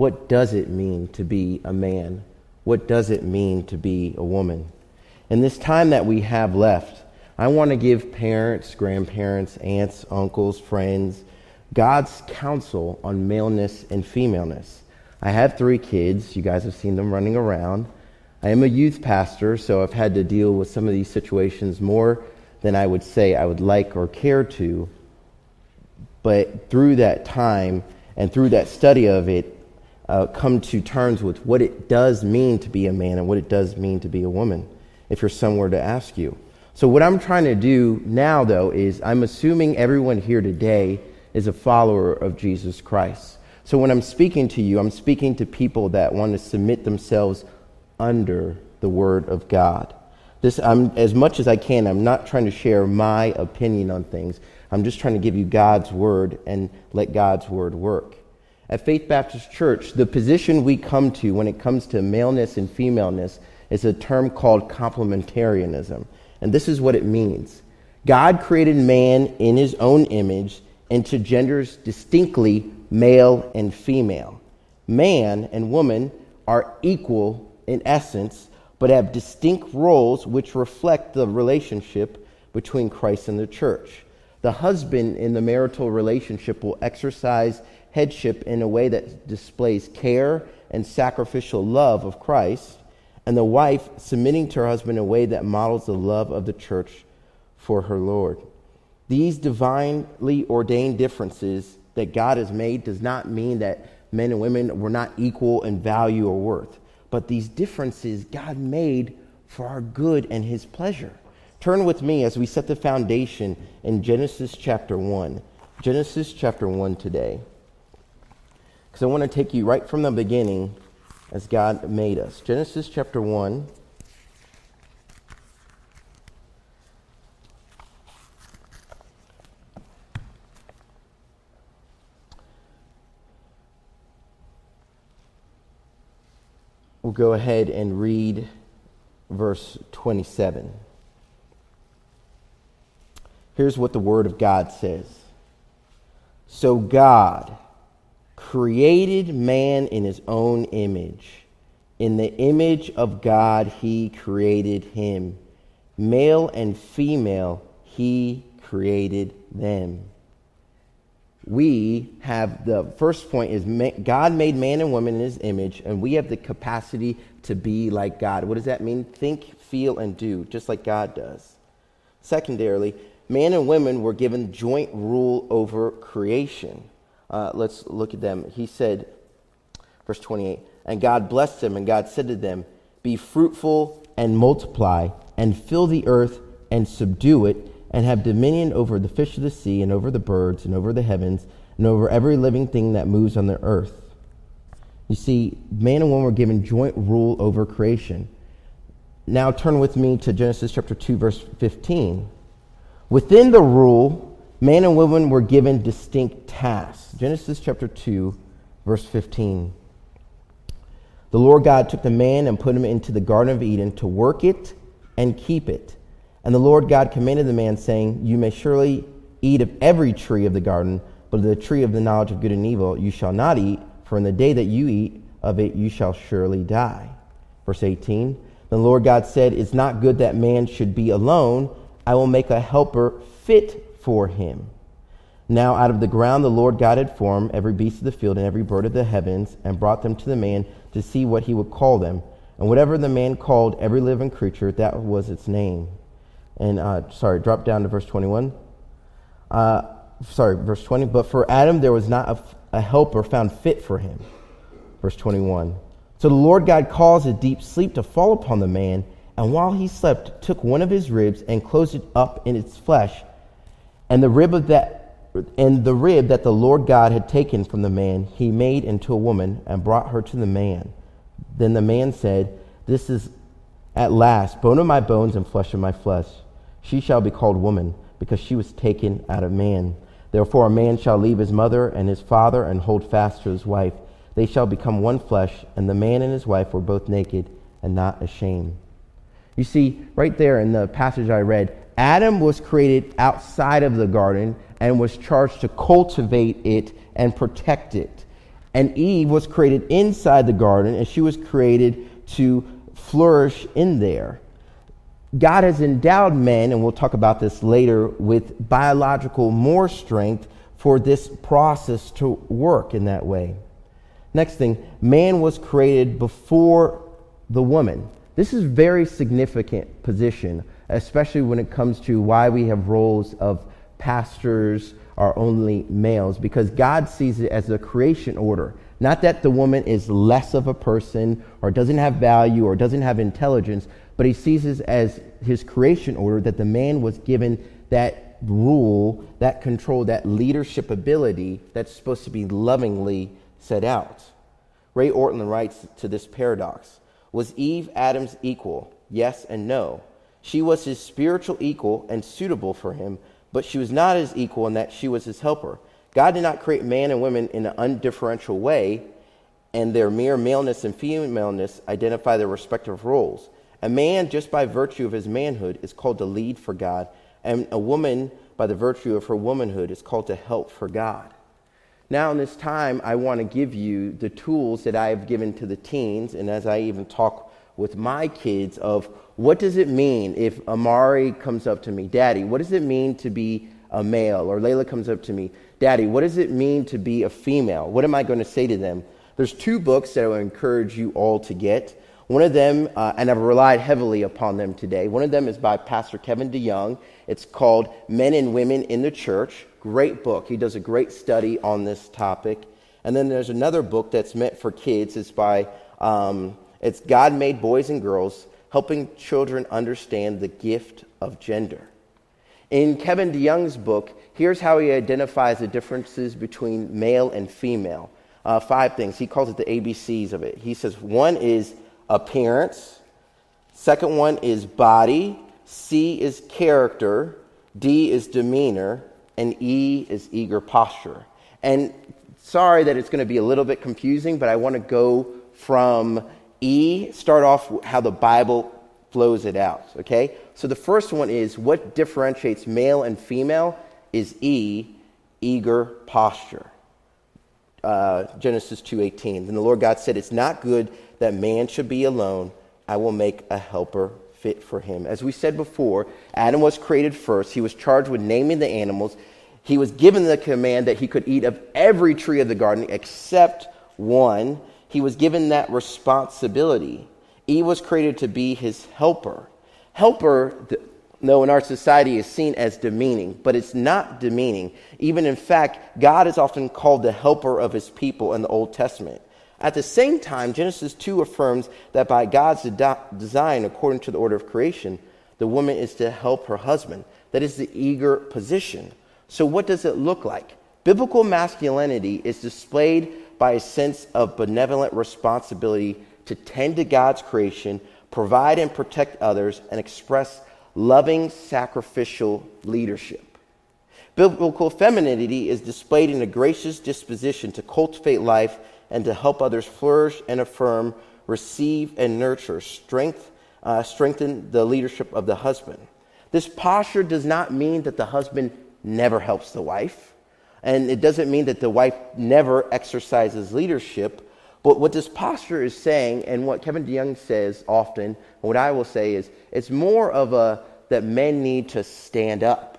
What does it mean to be a man? What does it mean to be a woman? In this time that we have left, I want to give parents, grandparents, aunts, uncles, friends, God's counsel on maleness and femaleness. I have three kids. You guys have seen them running around. I am a youth pastor, so I've had to deal with some of these situations more than I would say I would like or care to. But through that time and through that study of it, uh, come to terms with what it does mean to be a man and what it does mean to be a woman, if you're somewhere to ask you. So, what I'm trying to do now, though, is I'm assuming everyone here today is a follower of Jesus Christ. So, when I'm speaking to you, I'm speaking to people that want to submit themselves under the Word of God. This, I'm, as much as I can, I'm not trying to share my opinion on things. I'm just trying to give you God's Word and let God's Word work. At Faith Baptist Church, the position we come to when it comes to maleness and femaleness is a term called complementarianism. And this is what it means God created man in his own image into genders distinctly male and female. Man and woman are equal in essence, but have distinct roles which reflect the relationship between Christ and the church. The husband in the marital relationship will exercise headship in a way that displays care and sacrificial love of Christ, and the wife submitting to her husband in a way that models the love of the church for her Lord. These divinely ordained differences that God has made does not mean that men and women were not equal in value or worth, but these differences God made for our good and his pleasure. Turn with me as we set the foundation in Genesis chapter 1. Genesis chapter 1 today. Because I want to take you right from the beginning as God made us. Genesis chapter 1. We'll go ahead and read verse 27. Here's what the Word of God says So God created man in his own image. In the image of God, he created him. Male and female, he created them. We have the first point is God made man and woman in his image, and we have the capacity to be like God. What does that mean? Think, feel, and do, just like God does. Secondarily, man and women were given joint rule over creation. Uh, let's look at them. He said, verse 28, and God blessed them, and God said to them, Be fruitful and multiply, and fill the earth and subdue it, and have dominion over the fish of the sea, and over the birds, and over the heavens, and over every living thing that moves on the earth. You see, man and woman were given joint rule over creation. Now turn with me to Genesis chapter 2, verse 15. Within the rule, Man and woman were given distinct tasks. Genesis chapter 2, verse 15. The Lord God took the man and put him into the Garden of Eden to work it and keep it. And the Lord God commanded the man, saying, You may surely eat of every tree of the garden, but of the tree of the knowledge of good and evil you shall not eat, for in the day that you eat of it you shall surely die. Verse 18. The Lord God said, It's not good that man should be alone. I will make a helper fit for him. Now, out of the ground the Lord God had formed every beast of the field and every bird of the heavens, and brought them to the man to see what he would call them. And whatever the man called every living creature, that was its name. And, uh, sorry, drop down to verse 21. Uh, sorry, verse 20. But for Adam there was not a, a helper found fit for him. Verse 21. So the Lord God caused a deep sleep to fall upon the man, and while he slept, took one of his ribs and closed it up in its flesh. And the rib of that and the rib that the Lord God had taken from the man, he made into a woman and brought her to the man. Then the man said, This is at last bone of my bones and flesh of my flesh. She shall be called woman, because she was taken out of man. Therefore a man shall leave his mother and his father and hold fast to his wife. They shall become one flesh, and the man and his wife were both naked and not ashamed. You see, right there in the passage I read, Adam was created outside of the garden and was charged to cultivate it and protect it. And Eve was created inside the garden, and she was created to flourish in there. God has endowed men, and we'll talk about this later, with biological more strength for this process to work in that way. Next thing, man was created before the woman. This is very significant position, especially when it comes to why we have roles of pastors are only males, because God sees it as a creation order. Not that the woman is less of a person or doesn't have value or doesn't have intelligence, but he sees it as his creation order that the man was given that rule, that control, that leadership ability that's supposed to be lovingly set out. Ray Ortlund writes to this paradox Was Eve Adam's equal? Yes and no. She was his spiritual equal and suitable for him, but she was not his equal in that she was his helper. God did not create man and women in an undifferential way, and their mere maleness and femaleness identify their respective roles. A man, just by virtue of his manhood, is called to lead for God, and a woman, by the virtue of her womanhood, is called to help for God. Now, in this time, I want to give you the tools that I have given to the teens, and as I even talk with my kids, of what does it mean if Amari comes up to me, Daddy, what does it mean to be a male? Or Layla comes up to me, Daddy, what does it mean to be a female? What am I going to say to them? There's two books that I would encourage you all to get. One of them, uh, and I've relied heavily upon them today, one of them is by Pastor Kevin DeYoung. It's called Men and Women in the Church. Great book. He does a great study on this topic. And then there's another book that's meant for kids. It's by, um, it's God Made Boys and Girls, helping children understand the gift of gender. In Kevin DeYoung's book, here's how he identifies the differences between male and female. Uh, five things. He calls it the ABCs of it. He says one is appearance. Second one is body. C is character. D is demeanor. And E is eager posture. And sorry that it's going to be a little bit confusing, but I want to go from E, start off how the Bible flows it out, okay? So the first one is what differentiates male and female is E, eager posture. Uh, Genesis 2:18. Then the Lord God said, "It's not good that man should be alone, I will make a helper fit for him. As we said before, Adam was created first. He was charged with naming the animals. He was given the command that he could eat of every tree of the garden except one. He was given that responsibility. Eve was created to be his helper. Helper, though in our society is seen as demeaning, but it's not demeaning. Even in fact, God is often called the helper of his people in the Old Testament. At the same time, Genesis 2 affirms that by God's design, according to the order of creation, the woman is to help her husband. That is the eager position. So, what does it look like? Biblical masculinity is displayed by a sense of benevolent responsibility to tend to God's creation, provide and protect others, and express loving sacrificial leadership. Biblical femininity is displayed in a gracious disposition to cultivate life and to help others flourish and affirm, receive and nurture, strength, uh, strengthen the leadership of the husband. This posture does not mean that the husband never helps the wife, and it doesn't mean that the wife never exercises leadership. But what this posture is saying, and what Kevin DeYoung says often, and what I will say is, it's more of a that men need to stand up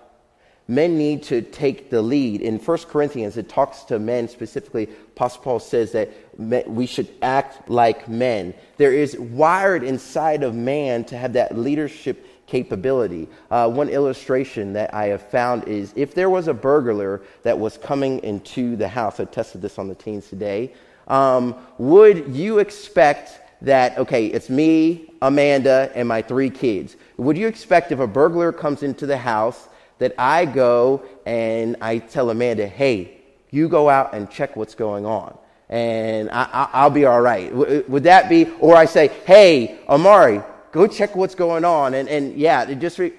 men need to take the lead. In 1 Corinthians, it talks to men specifically. Apostle Paul says that we should act like men. There is wired inside of man to have that leadership capability. Uh, one illustration that I have found is if there was a burglar that was coming into the house, I tested this on the teens today, um, would you expect that, okay, it's me, Amanda, and my three kids. Would you expect if a burglar comes into the house that I go and I tell Amanda, hey, you go out and check what's going on, and I, will be all right. would that be, or I say, hey, Amari, go check what's going on, and, and yeah, it just, re-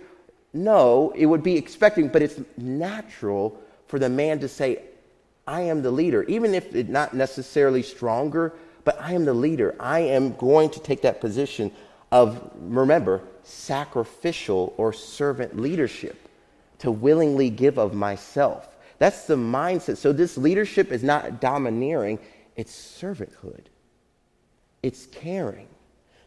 no, it would be expecting, but it's natural for the man to say, I am the leader, even if it's not necessarily stronger, but I am the leader. I am going to take that position of, remember, sacrificial or servant leadership to willingly give of myself. That's the mindset. So this leadership is not domineering, it's servanthood, it's caring.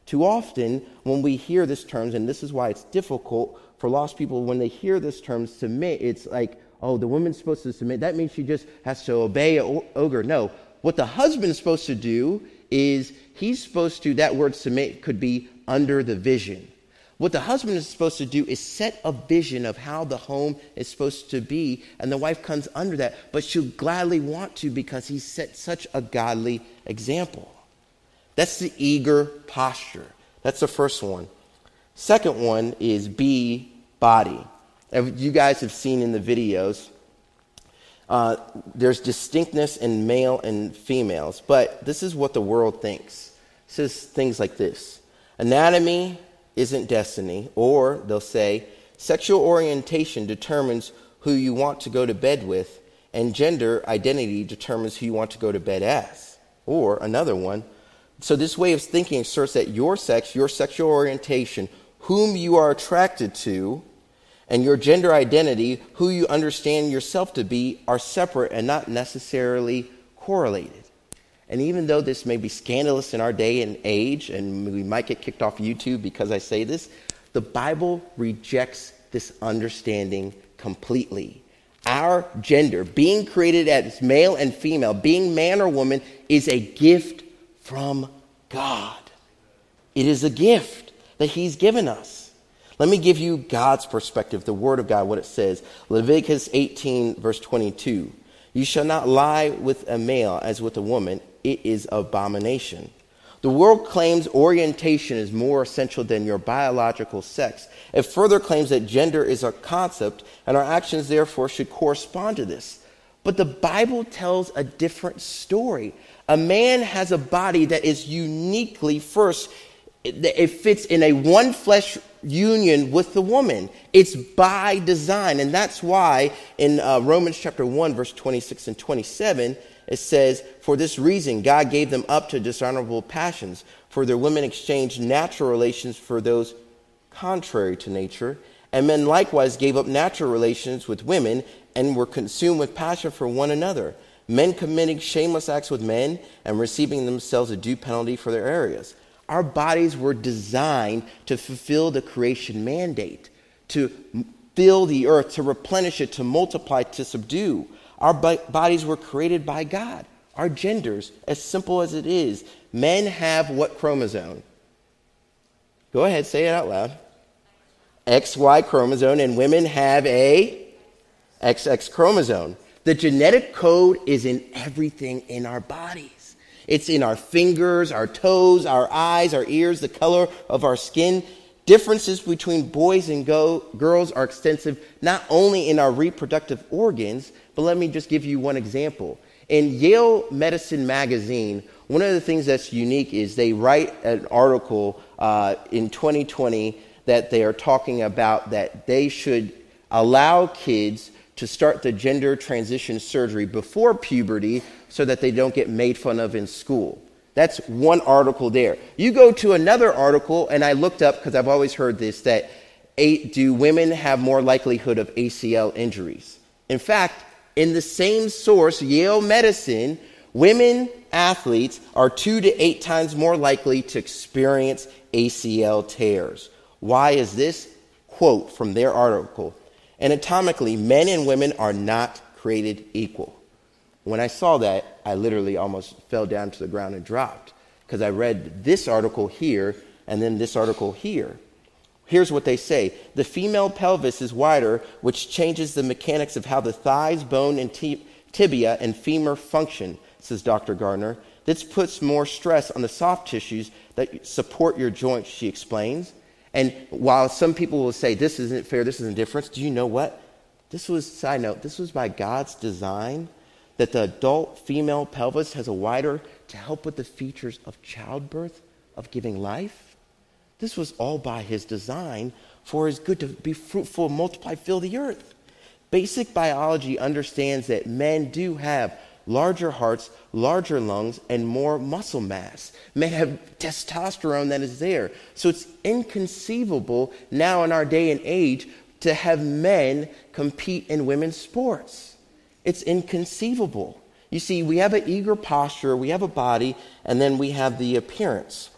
Too often, when we hear this terms, and this is why it's difficult for lost people, when they hear this term submit, it's like, oh, the woman's supposed to submit. That means she just has to obey an ogre. No. What the husband's supposed to do is he's supposed to, that word submit could be under the vision. What the husband is supposed to do is set a vision of how the home is supposed to be, and the wife comes under that, but she'll gladly want to because he set such a godly example. That's the eager posture. That's the first one. Second one is be body. You guys have seen in the videos, uh, there's distinctness in male and females, but this is what the world thinks. It says things like this Anatomy isn't destiny, or they'll say, sexual orientation determines who you want to go to bed with, and gender identity determines who you want to go to bed as. Or another one, so this way of thinking asserts that your sex, your sexual orientation, whom you are attracted to, and your gender identity, who you understand yourself to be, are separate and not necessarily correlated. And even though this may be scandalous in our day and age, and we might get kicked off YouTube because I say this, the Bible rejects this understanding completely. Our gender, being created as male and female, being man or woman, is a gift from God. It is a gift that He's given us. Let me give you God's perspective, the Word of God, what it says. Leviticus 18, verse 22. You shall not lie with a male as with a woman, it is abomination. The world claims orientation is more essential than your biological sex. It further claims that gender is a concept, and our actions, therefore, should correspond to this. But the Bible tells a different story. A man has a body that is uniquely, first, it fits in a one flesh union with the woman. It's by design. And that's why in uh, Romans chapter 1, verse 26 and 27, it says, For this reason, God gave them up to dishonorable passions, for their women exchanged natural relations for those contrary to nature. And men likewise gave up natural relations with women and were consumed with passion for one another, men committing shameless acts with men and receiving themselves a due penalty for their areas. Our bodies were designed to fulfill the creation mandate, to fill the earth, to replenish it, to multiply, to subdue. Our bodies were created by God. Our genders, as simple as it is, men have what chromosome? Go ahead, say it out loud. XY chromosome, and women have a XX chromosome. The genetic code is in everything in our bodies. It's in our fingers, our toes, our eyes, our ears, the color of our skin. Differences between boys and go- girls are extensive not only in our reproductive organs, but let me just give you one example. In Yale Medicine Magazine, one of the things that's unique is they write an article uh, in 2020 that they are talking about that they should allow kids to start the gender transition surgery before puberty so that they don't get made fun of in school. That's one article there. You go to another article, and I looked up because I've always heard this that do women have more likelihood of ACL injuries? In fact, in the same source, Yale Medicine, women athletes are two to eight times more likely to experience ACL tears. Why is this? Quote from their article Anatomically, men and women are not created equal. When I saw that, I literally almost fell down to the ground and dropped because I read this article here and then this article here. Here's what they say The female pelvis is wider, which changes the mechanics of how the thighs, bone, and tibia and femur function, says Dr. Gardner. This puts more stress on the soft tissues that support your joints, she explains. And while some people will say, this isn't fair, this isn't different, do you know what? This was, side note, this was by God's design that the adult female pelvis has a wider to help with the features of childbirth, of giving life. This was all by his design for his good to be fruitful, multiply, fill the earth. Basic biology understands that men do have larger hearts, larger lungs, and more muscle mass. May have testosterone that is there. So it's inconceivable now in our day and age to have men compete in women's sports. It's inconceivable. You see, we have an eager posture, we have a body, and then we have the appearance.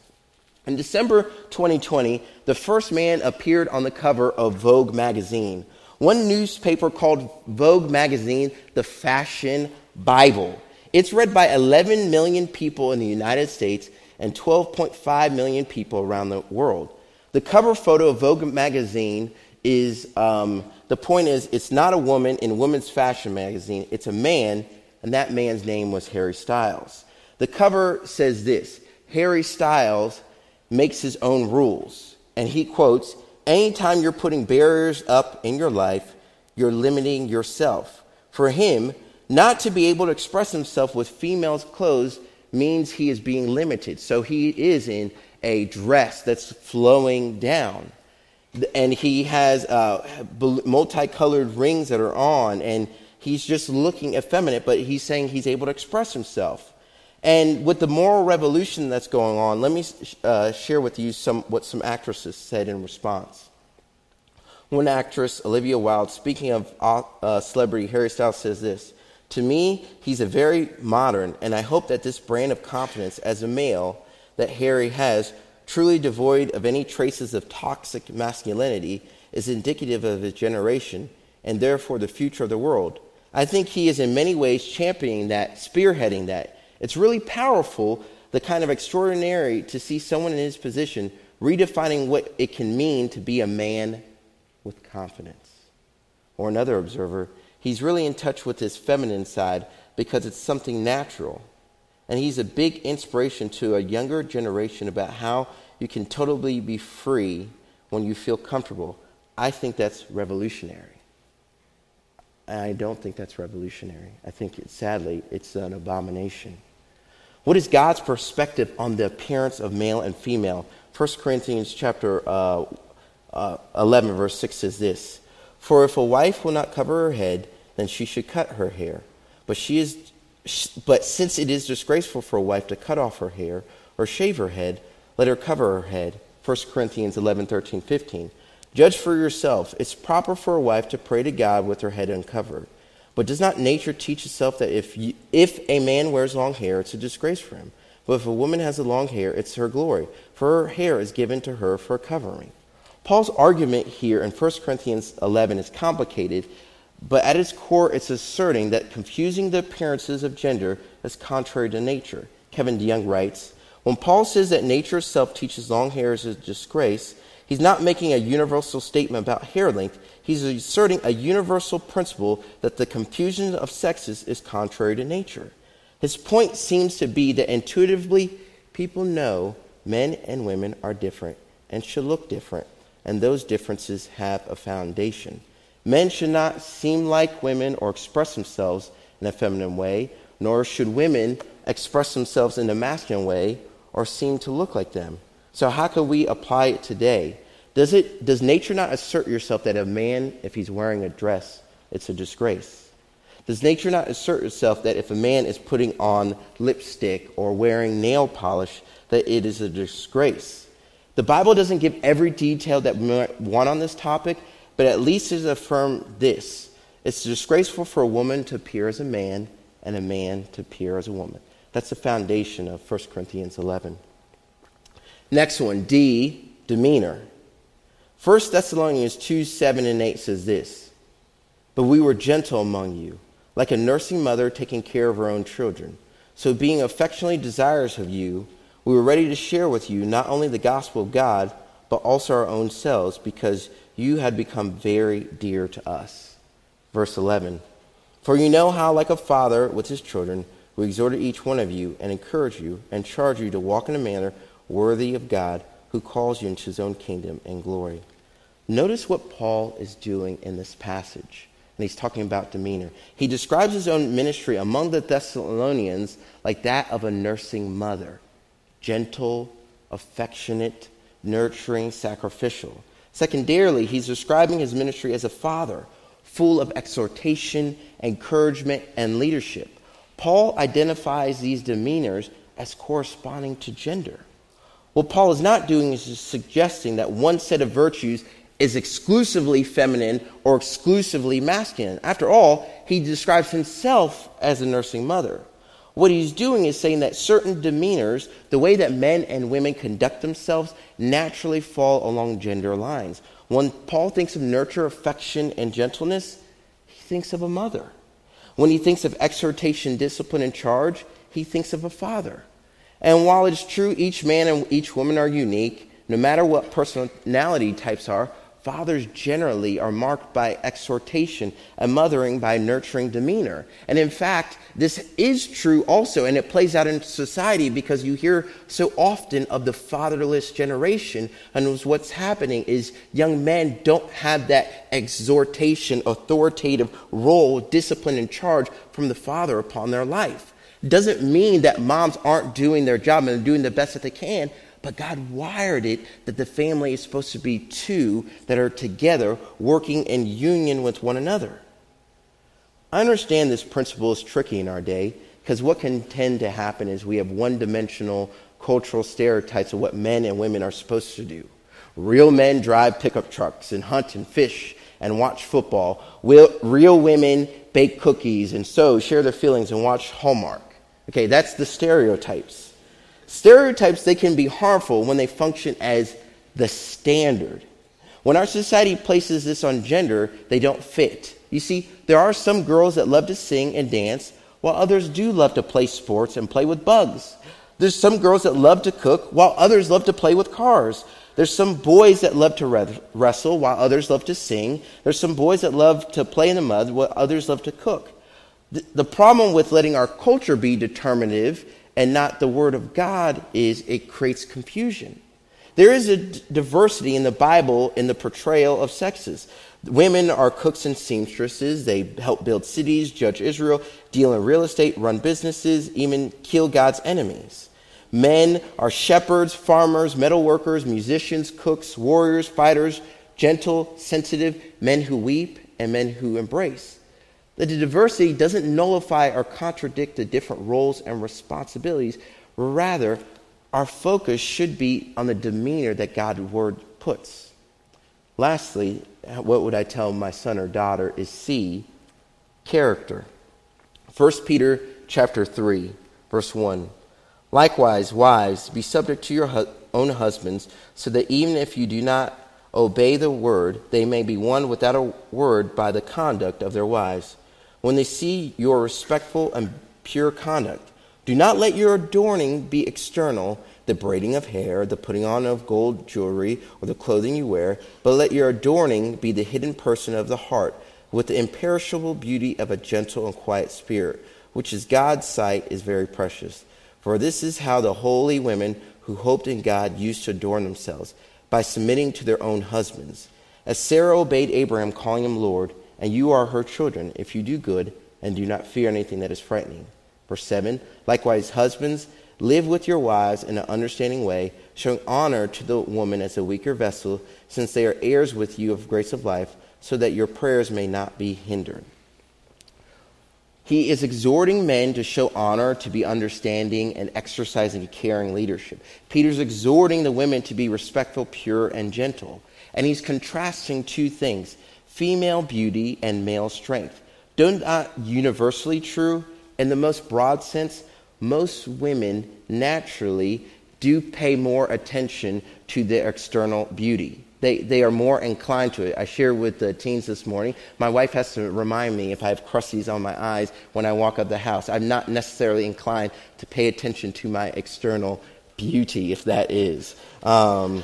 In December 2020, the first man appeared on the cover of Vogue magazine. One newspaper called Vogue magazine the Fashion Bible. It's read by 11 million people in the United States and 12.5 million people around the world. The cover photo of Vogue magazine is um, the point is, it's not a woman in Women's Fashion magazine, it's a man, and that man's name was Harry Styles. The cover says this Harry Styles makes his own rules. And he quotes, Anytime you're putting barriers up in your life, you're limiting yourself. For him, not to be able to express himself with females' clothes means he is being limited. So he is in a dress that's flowing down. And he has uh, multicolored rings that are on, and he's just looking effeminate, but he's saying he's able to express himself. And with the moral revolution that's going on, let me uh, share with you some, what some actresses said in response. One actress, Olivia Wilde, speaking of uh, celebrity Harry Styles, says this To me, he's a very modern, and I hope that this brand of confidence as a male that Harry has, truly devoid of any traces of toxic masculinity, is indicative of his generation and therefore the future of the world. I think he is in many ways championing that, spearheading that it's really powerful, the kind of extraordinary to see someone in his position redefining what it can mean to be a man with confidence. Or another observer, he's really in touch with his feminine side because it's something natural. And he's a big inspiration to a younger generation about how you can totally be free when you feel comfortable. I think that's revolutionary. I don't think that's revolutionary. I think, it, sadly, it's an abomination. What is God's perspective on the appearance of male and female? 1 Corinthians chapter uh, uh, 11, verse 6 says this For if a wife will not cover her head, then she should cut her hair. But, she is, but since it is disgraceful for a wife to cut off her hair or shave her head, let her cover her head. 1 Corinthians 11, 13, 15. Judge for yourself. It's proper for a wife to pray to God with her head uncovered. But does not nature teach itself that if, you, if a man wears long hair, it's a disgrace for him? But if a woman has a long hair, it's her glory, for her hair is given to her for covering. Paul's argument here in 1 Corinthians 11 is complicated, but at its core, it's asserting that confusing the appearances of gender is contrary to nature. Kevin DeYoung writes When Paul says that nature itself teaches long hair is a disgrace, he's not making a universal statement about hair length. He's asserting a universal principle that the confusion of sexes is contrary to nature. His point seems to be that intuitively people know men and women are different and should look different, and those differences have a foundation. Men should not seem like women or express themselves in a feminine way, nor should women express themselves in a masculine way or seem to look like them. So, how can we apply it today? Does, it, does nature not assert yourself that a man, if he's wearing a dress, it's a disgrace? Does nature not assert itself that if a man is putting on lipstick or wearing nail polish, that it is a disgrace? The Bible doesn't give every detail that we want on this topic, but at least it affirms this. It's disgraceful for a woman to appear as a man and a man to appear as a woman. That's the foundation of 1 Corinthians 11. Next one, D, demeanor. 1 Thessalonians 2 7 and 8 says this But we were gentle among you, like a nursing mother taking care of her own children. So, being affectionately desirous of you, we were ready to share with you not only the gospel of God, but also our own selves, because you had become very dear to us. Verse 11 For you know how, like a father with his children, we exhorted each one of you and encourage you and charge you to walk in a manner worthy of God who calls you into his own kingdom and glory. Notice what Paul is doing in this passage. And he's talking about demeanor. He describes his own ministry among the Thessalonians like that of a nursing mother gentle, affectionate, nurturing, sacrificial. Secondarily, he's describing his ministry as a father, full of exhortation, encouragement, and leadership. Paul identifies these demeanors as corresponding to gender. What Paul is not doing is suggesting that one set of virtues is exclusively feminine or exclusively masculine. After all, he describes himself as a nursing mother. What he's doing is saying that certain demeanors, the way that men and women conduct themselves, naturally fall along gender lines. When Paul thinks of nurture, affection, and gentleness, he thinks of a mother. When he thinks of exhortation, discipline, and charge, he thinks of a father. And while it's true each man and each woman are unique, no matter what personality types are, fathers generally are marked by exhortation and mothering by nurturing demeanor. And in fact, this is true also, and it plays out in society because you hear so often of the fatherless generation. And what's happening is young men don't have that exhortation, authoritative role, discipline, and charge from the father upon their life. Doesn't mean that moms aren't doing their job and doing the best that they can, but God wired it that the family is supposed to be two that are together, working in union with one another. I understand this principle is tricky in our day because what can tend to happen is we have one dimensional cultural stereotypes of what men and women are supposed to do. Real men drive pickup trucks and hunt and fish and watch football. Real women bake cookies and sew, share their feelings, and watch Hallmark. Okay, that's the stereotypes. Stereotypes, they can be harmful when they function as the standard. When our society places this on gender, they don't fit. You see, there are some girls that love to sing and dance, while others do love to play sports and play with bugs. There's some girls that love to cook, while others love to play with cars. There's some boys that love to wrestle, while others love to sing. There's some boys that love to play in the mud, while others love to cook. The problem with letting our culture be determinative and not the Word of God is it creates confusion. There is a d- diversity in the Bible in the portrayal of sexes. Women are cooks and seamstresses. They help build cities, judge Israel, deal in real estate, run businesses, even kill God's enemies. Men are shepherds, farmers, metal workers, musicians, cooks, warriors, fighters, gentle, sensitive, men who weep, and men who embrace. That the diversity doesn't nullify or contradict the different roles and responsibilities. Rather, our focus should be on the demeanor that God's word puts. Lastly, what would I tell my son or daughter is see character. 1 Peter chapter 3, verse 1. Likewise, wives, be subject to your own husbands, so that even if you do not obey the word, they may be won without a word by the conduct of their wives when they see your respectful and pure conduct. Do not let your adorning be external, the braiding of hair, the putting on of gold jewelry, or the clothing you wear, but let your adorning be the hidden person of the heart, with the imperishable beauty of a gentle and quiet spirit, which is God's sight is very precious. For this is how the holy women who hoped in God used to adorn themselves, by submitting to their own husbands. As Sarah obeyed Abraham, calling him Lord, and you are her children if you do good and do not fear anything that is frightening. Verse 7 Likewise, husbands, live with your wives in an understanding way, showing honor to the woman as a weaker vessel, since they are heirs with you of grace of life, so that your prayers may not be hindered. He is exhorting men to show honor, to be understanding, and exercising caring leadership. Peter's exhorting the women to be respectful, pure, and gentle. And he's contrasting two things female beauty and male strength. Don't not universally true in the most broad sense? Most women naturally do pay more attention to their external beauty. They, they are more inclined to it. I shared with the teens this morning. My wife has to remind me if I have crusties on my eyes when I walk up the house. I'm not necessarily inclined to pay attention to my external beauty, if that is. Um,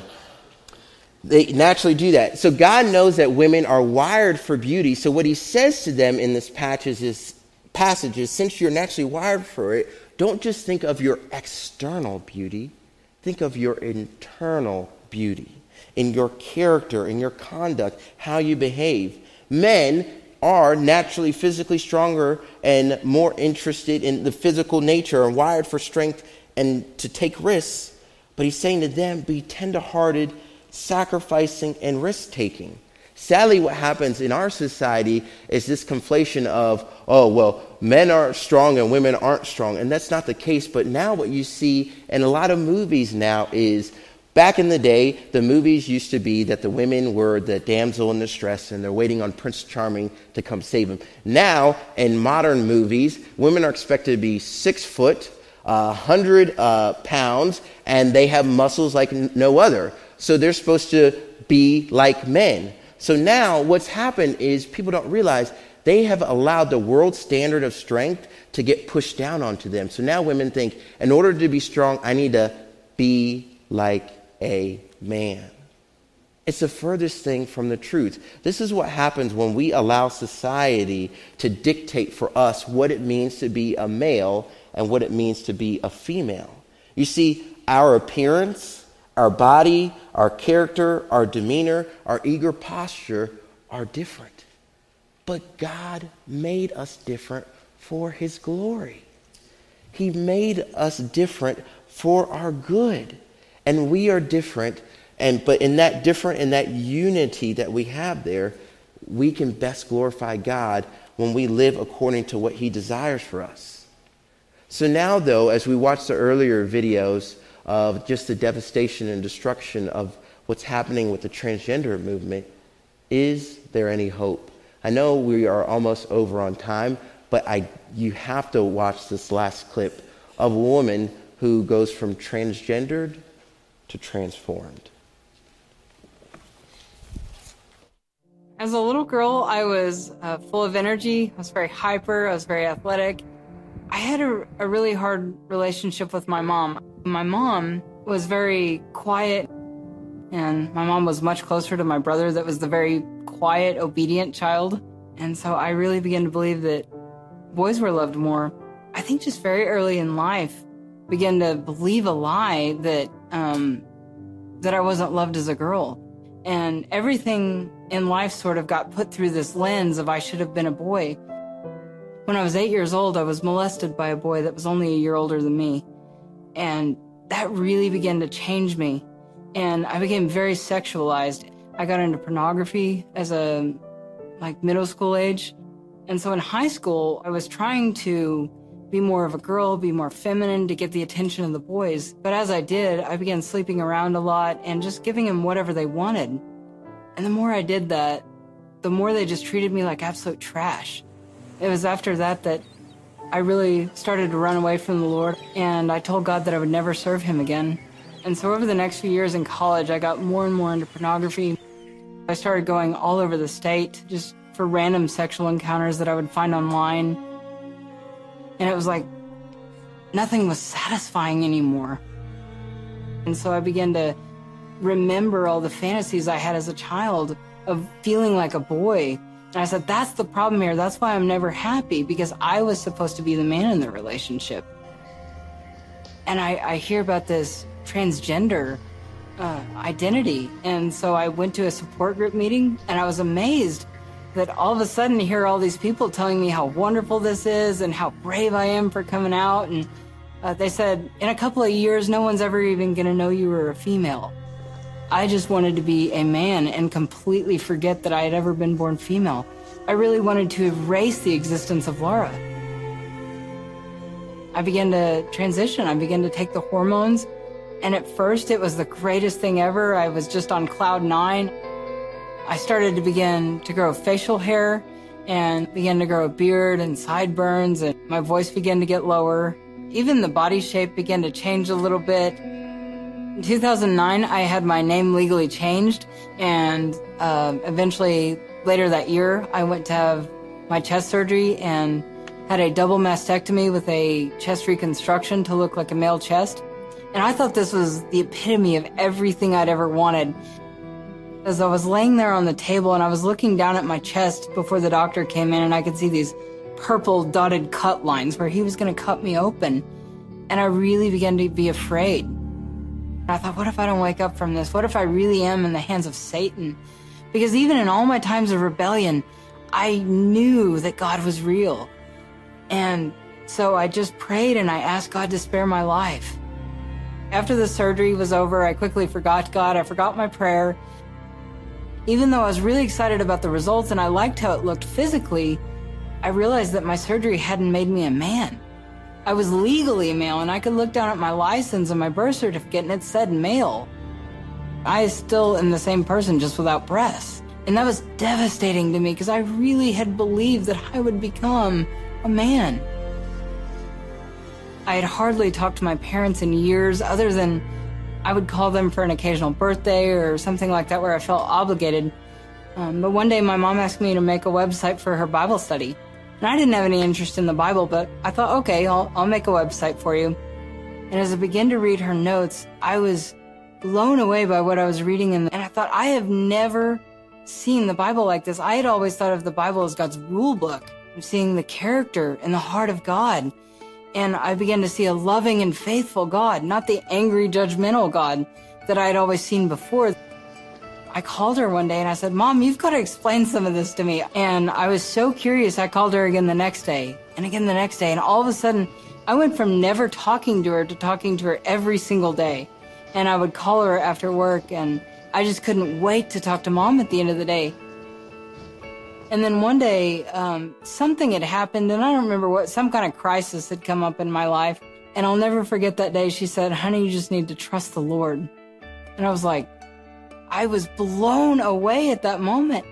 they naturally do that. So God knows that women are wired for beauty. So what he says to them in this passage is, passage is since you're naturally wired for it, don't just think of your external beauty, think of your internal beauty in your character, in your conduct, how you behave. Men are naturally physically stronger and more interested in the physical nature and wired for strength and to take risks. But he's saying to them, be tenderhearted sacrificing, and risk taking. Sadly, what happens in our society is this conflation of, oh, well, men aren't strong and women aren't strong. And that's not the case. But now, what you see in a lot of movies now is Back in the day, the movies used to be that the women were the damsel in distress and they're waiting on Prince Charming to come save them. Now, in modern movies, women are expected to be six foot, uh, 100 uh, pounds, and they have muscles like n- no other. So they're supposed to be like men. So now, what's happened is people don't realize they have allowed the world standard of strength to get pushed down onto them. So now women think, in order to be strong, I need to be like a man. It's the furthest thing from the truth. This is what happens when we allow society to dictate for us what it means to be a male and what it means to be a female. You see, our appearance, our body, our character, our demeanor, our eager posture are different. But God made us different for His glory. He made us different for our good and we are different and but in that different in that unity that we have there we can best glorify god when we live according to what he desires for us so now though as we watch the earlier videos of just the devastation and destruction of what's happening with the transgender movement is there any hope i know we are almost over on time but I, you have to watch this last clip of a woman who goes from transgendered to transformed. As a little girl, I was uh, full of energy. I was very hyper. I was very athletic. I had a, a really hard relationship with my mom. My mom was very quiet, and my mom was much closer to my brother, that was the very quiet, obedient child. And so I really began to believe that boys were loved more. I think just very early in life, began to believe a lie that um, that I wasn't loved as a girl, and everything in life sort of got put through this lens of I should have been a boy. When I was eight years old, I was molested by a boy that was only a year older than me, and that really began to change me, and I became very sexualized. I got into pornography as a like middle school age. And so in high school, I was trying to be more of a girl, be more feminine to get the attention of the boys. But as I did, I began sleeping around a lot and just giving them whatever they wanted. And the more I did that, the more they just treated me like absolute trash. It was after that that I really started to run away from the Lord, and I told God that I would never serve Him again. And so over the next few years in college, I got more and more into pornography. I started going all over the state just for random sexual encounters that I would find online. And it was like nothing was satisfying anymore. And so I began to remember all the fantasies I had as a child of feeling like a boy. I said, that's the problem here. That's why I'm never happy because I was supposed to be the man in the relationship. And I, I hear about this transgender uh, identity. And so I went to a support group meeting and I was amazed that all of a sudden hear all these people telling me how wonderful this is and how brave I am for coming out. And uh, they said, in a couple of years, no one's ever even going to know you were a female. I just wanted to be a man and completely forget that I had ever been born female. I really wanted to erase the existence of Laura. I began to transition. I began to take the hormones. And at first, it was the greatest thing ever. I was just on cloud nine. I started to begin to grow facial hair and began to grow a beard and sideburns and my voice began to get lower. Even the body shape began to change a little bit. In 2009, I had my name legally changed and uh, eventually later that year, I went to have my chest surgery and had a double mastectomy with a chest reconstruction to look like a male chest. And I thought this was the epitome of everything I'd ever wanted. As I was laying there on the table and I was looking down at my chest before the doctor came in and I could see these purple dotted cut lines where he was going to cut me open. And I really began to be afraid. I thought, what if I don't wake up from this? What if I really am in the hands of Satan? Because even in all my times of rebellion, I knew that God was real. And so I just prayed and I asked God to spare my life. After the surgery was over, I quickly forgot God. I forgot my prayer. Even though I was really excited about the results and I liked how it looked physically, I realized that my surgery hadn't made me a man. I was legally male and I could look down at my license and my birth certificate and it said male. I still am the same person, just without breasts. And that was devastating to me because I really had believed that I would become a man. I had hardly talked to my parents in years, other than I would call them for an occasional birthday or something like that where I felt obligated. Um, but one day my mom asked me to make a website for her Bible study. And I didn't have any interest in the Bible, but I thought, okay, I'll, I'll make a website for you. And as I began to read her notes, I was blown away by what I was reading. And I thought, I have never seen the Bible like this. I had always thought of the Bible as God's rule book, I'm seeing the character and the heart of God. And I began to see a loving and faithful God, not the angry, judgmental God that I had always seen before. I called her one day and I said, Mom, you've got to explain some of this to me. And I was so curious. I called her again the next day and again the next day. And all of a sudden, I went from never talking to her to talking to her every single day. And I would call her after work and I just couldn't wait to talk to mom at the end of the day. And then one day, um, something had happened and I don't remember what, some kind of crisis had come up in my life. And I'll never forget that day. She said, honey, you just need to trust the Lord. And I was like, I was blown away at that moment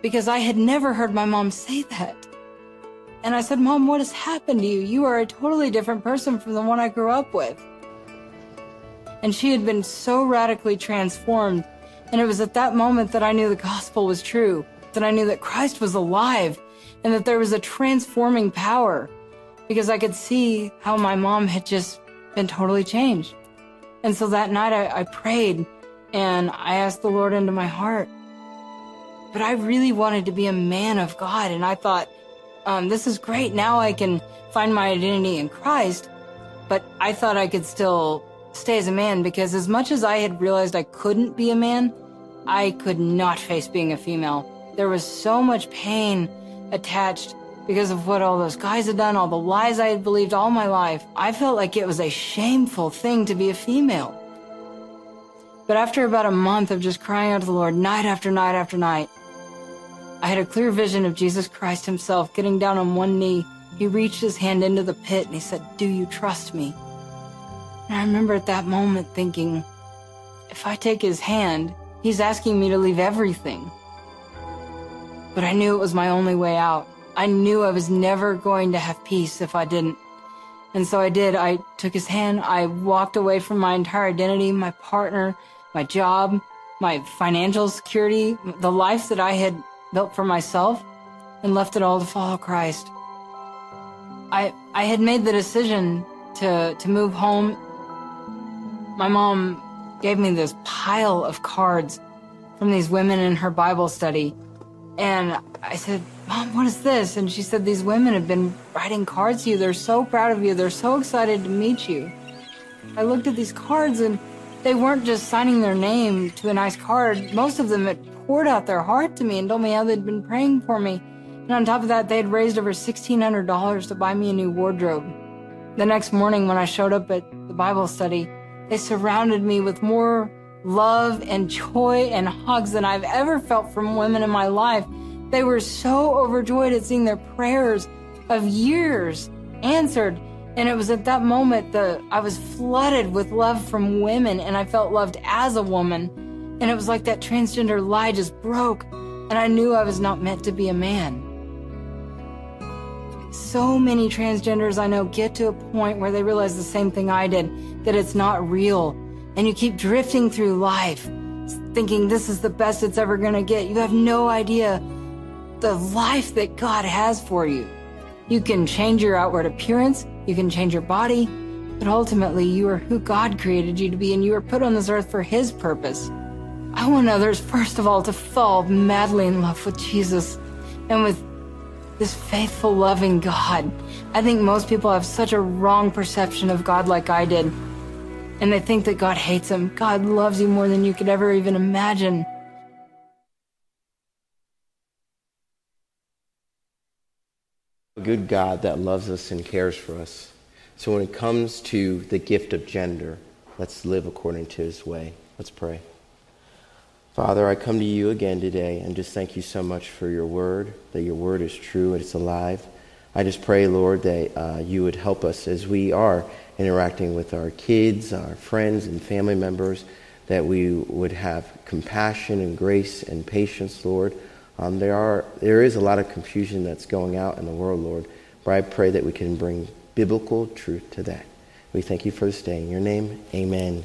because I had never heard my mom say that. And I said, Mom, what has happened to you? You are a totally different person from the one I grew up with. And she had been so radically transformed. And it was at that moment that I knew the gospel was true, that I knew that Christ was alive, and that there was a transforming power because I could see how my mom had just been totally changed. And so that night I, I prayed and I asked the Lord into my heart. But I really wanted to be a man of God, and I thought, um, this is great. Now I can find my identity in Christ. But I thought I could still stay as a man because as much as I had realized I couldn't be a man, I could not face being a female. There was so much pain attached because of what all those guys had done, all the lies I had believed all my life. I felt like it was a shameful thing to be a female. But after about a month of just crying out to the Lord night after night after night, I had a clear vision of Jesus Christ himself getting down on one knee. He reached his hand into the pit and he said, Do you trust me? And I remember at that moment thinking, if I take his hand, he's asking me to leave everything. But I knew it was my only way out. I knew I was never going to have peace if I didn't. And so I did. I took his hand. I walked away from my entire identity, my partner, my job, my financial security, the life that I had built for myself, and left it all to follow Christ. I I had made the decision to to move home. My mom gave me this pile of cards from these women in her Bible study. And I said, Mom, what is this? And she said, These women have been writing cards to you. They're so proud of you. They're so excited to meet you. I looked at these cards and they weren't just signing their name to a nice card. Most of them had poured out their heart to me and told me how they'd been praying for me. And on top of that, they had raised over $1,600 to buy me a new wardrobe. The next morning, when I showed up at the Bible study, they surrounded me with more love and joy and hugs than I've ever felt from women in my life. They were so overjoyed at seeing their prayers of years answered and it was at that moment that I was flooded with love from women and I felt loved as a woman. And it was like that transgender lie just broke and I knew I was not meant to be a man. So many transgenders I know get to a point where they realize the same thing I did, that it's not real. And you keep drifting through life thinking this is the best it's ever going to get. You have no idea the life that God has for you. You can change your outward appearance. You can change your body, but ultimately you are who God created you to be and you are put on this earth for His purpose. I want others, first of all, to fall madly in love with Jesus and with this faithful, loving God. I think most people have such a wrong perception of God like I did. And they think that God hates them. God loves you more than you could ever even imagine. Good God that loves us and cares for us. So when it comes to the gift of gender, let's live according to his way. Let's pray. Father, I come to you again today and just thank you so much for your word, that your word is true and it's alive. I just pray, Lord, that uh, you would help us as we are interacting with our kids, our friends, and family members, that we would have compassion and grace and patience, Lord. Um, there, are, there is a lot of confusion that's going out in the world, Lord, but I pray that we can bring biblical truth to that. We thank you for this day. In your name, amen.